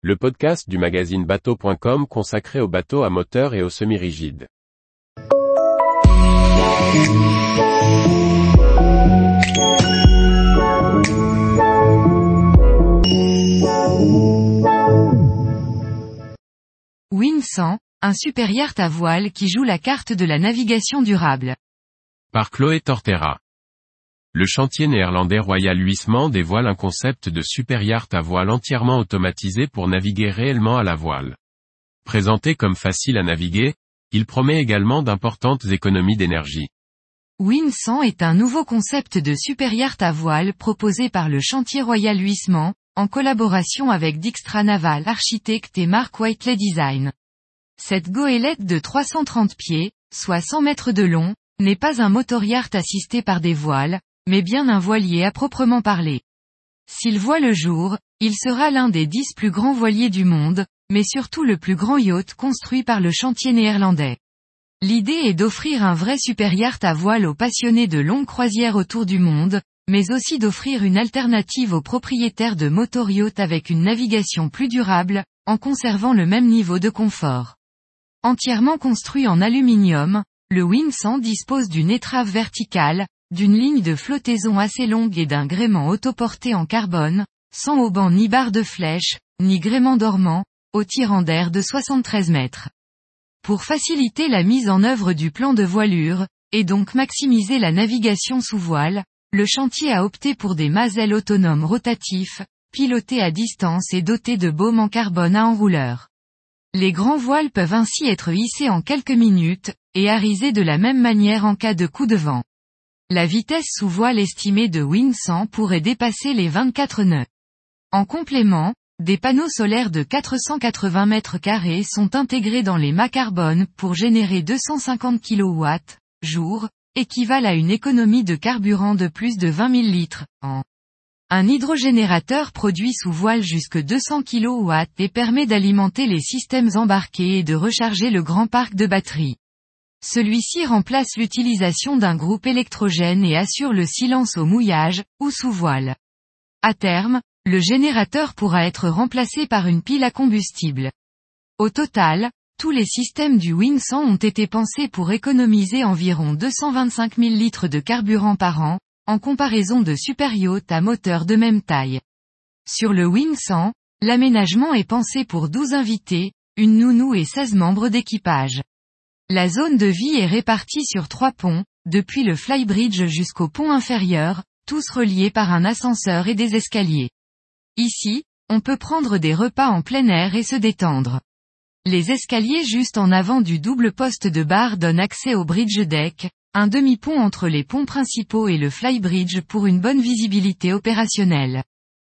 le podcast du magazine bateau.com consacré aux bateaux à moteur et aux semi-rigides. Win100, un super yacht à voile qui joue la carte de la navigation durable. Par Chloé Tortera. Le chantier néerlandais Royal Huisman dévoile un concept de super yacht à voile entièrement automatisé pour naviguer réellement à la voile. Présenté comme facile à naviguer, il promet également d'importantes économies d'énergie. Win100 est un nouveau concept de super yacht à voile proposé par le chantier Royal Huisman, en collaboration avec Dijkstra Naval Architect et Mark Whiteley Design. Cette goélette de 330 pieds, soit 100 mètres de long, n'est pas un motor yacht assisté par des voiles, mais bien un voilier à proprement parler. S'il voit le jour, il sera l'un des dix plus grands voiliers du monde, mais surtout le plus grand yacht construit par le chantier néerlandais. L'idée est d'offrir un vrai super yacht à voile aux passionnés de longues croisières autour du monde, mais aussi d'offrir une alternative aux propriétaires de motor yacht avec une navigation plus durable, en conservant le même niveau de confort. Entièrement construit en aluminium, le Win100 dispose d'une étrave verticale, d'une ligne de flottaison assez longue et d'un gréement autoporté en carbone, sans auban ni barre de flèche, ni gréement dormant, au tirant d'air de 73 mètres. Pour faciliter la mise en œuvre du plan de voilure, et donc maximiser la navigation sous voile, le chantier a opté pour des mazelles autonomes rotatifs, pilotés à distance et dotés de baumes en carbone à enrouleur. Les grands voiles peuvent ainsi être hissés en quelques minutes, et arisés de la même manière en cas de coup de vent. La vitesse sous voile estimée de Win100 pourrait dépasser les 24 nœuds. En complément, des panneaux solaires de 480 mètres carrés sont intégrés dans les mâts carbone pour générer 250 kW, jour, équivalent à une économie de carburant de plus de 20 000 litres, an. Un hydrogénérateur produit sous voile jusque 200 kW et permet d'alimenter les systèmes embarqués et de recharger le grand parc de batteries. Celui-ci remplace l'utilisation d'un groupe électrogène et assure le silence au mouillage, ou sous voile. À terme, le générateur pourra être remplacé par une pile à combustible. Au total, tous les systèmes du Win100 ont été pensés pour économiser environ 225 000 litres de carburant par an, en comparaison de super yachts à moteur de même taille. Sur le Win100, l'aménagement est pensé pour 12 invités, une nounou et 16 membres d'équipage. La zone de vie est répartie sur trois ponts, depuis le flybridge jusqu'au pont inférieur, tous reliés par un ascenseur et des escaliers. Ici, on peut prendre des repas en plein air et se détendre. Les escaliers juste en avant du double poste de bar donnent accès au bridge deck, un demi-pont entre les ponts principaux et le flybridge pour une bonne visibilité opérationnelle.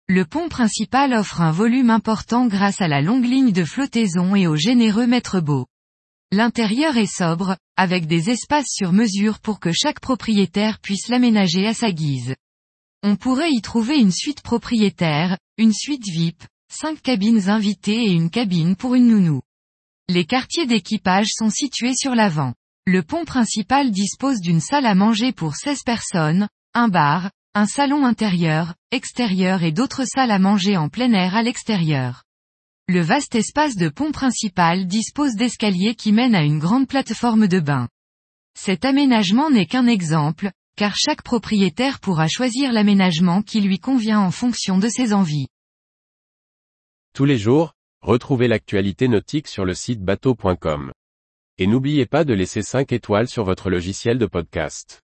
Le pont principal offre un volume important grâce à la longue ligne de flottaison et au généreux maître beau. L'intérieur est sobre, avec des espaces sur mesure pour que chaque propriétaire puisse l'aménager à sa guise. On pourrait y trouver une suite propriétaire, une suite VIP, cinq cabines invitées et une cabine pour une nounou. Les quartiers d'équipage sont situés sur l'avant. Le pont principal dispose d'une salle à manger pour 16 personnes, un bar, un salon intérieur, extérieur et d'autres salles à manger en plein air à l'extérieur. Le vaste espace de pont principal dispose d'escaliers qui mènent à une grande plateforme de bain. Cet aménagement n'est qu'un exemple, car chaque propriétaire pourra choisir l'aménagement qui lui convient en fonction de ses envies. Tous les jours, retrouvez l'actualité nautique sur le site bateau.com. Et n'oubliez pas de laisser 5 étoiles sur votre logiciel de podcast.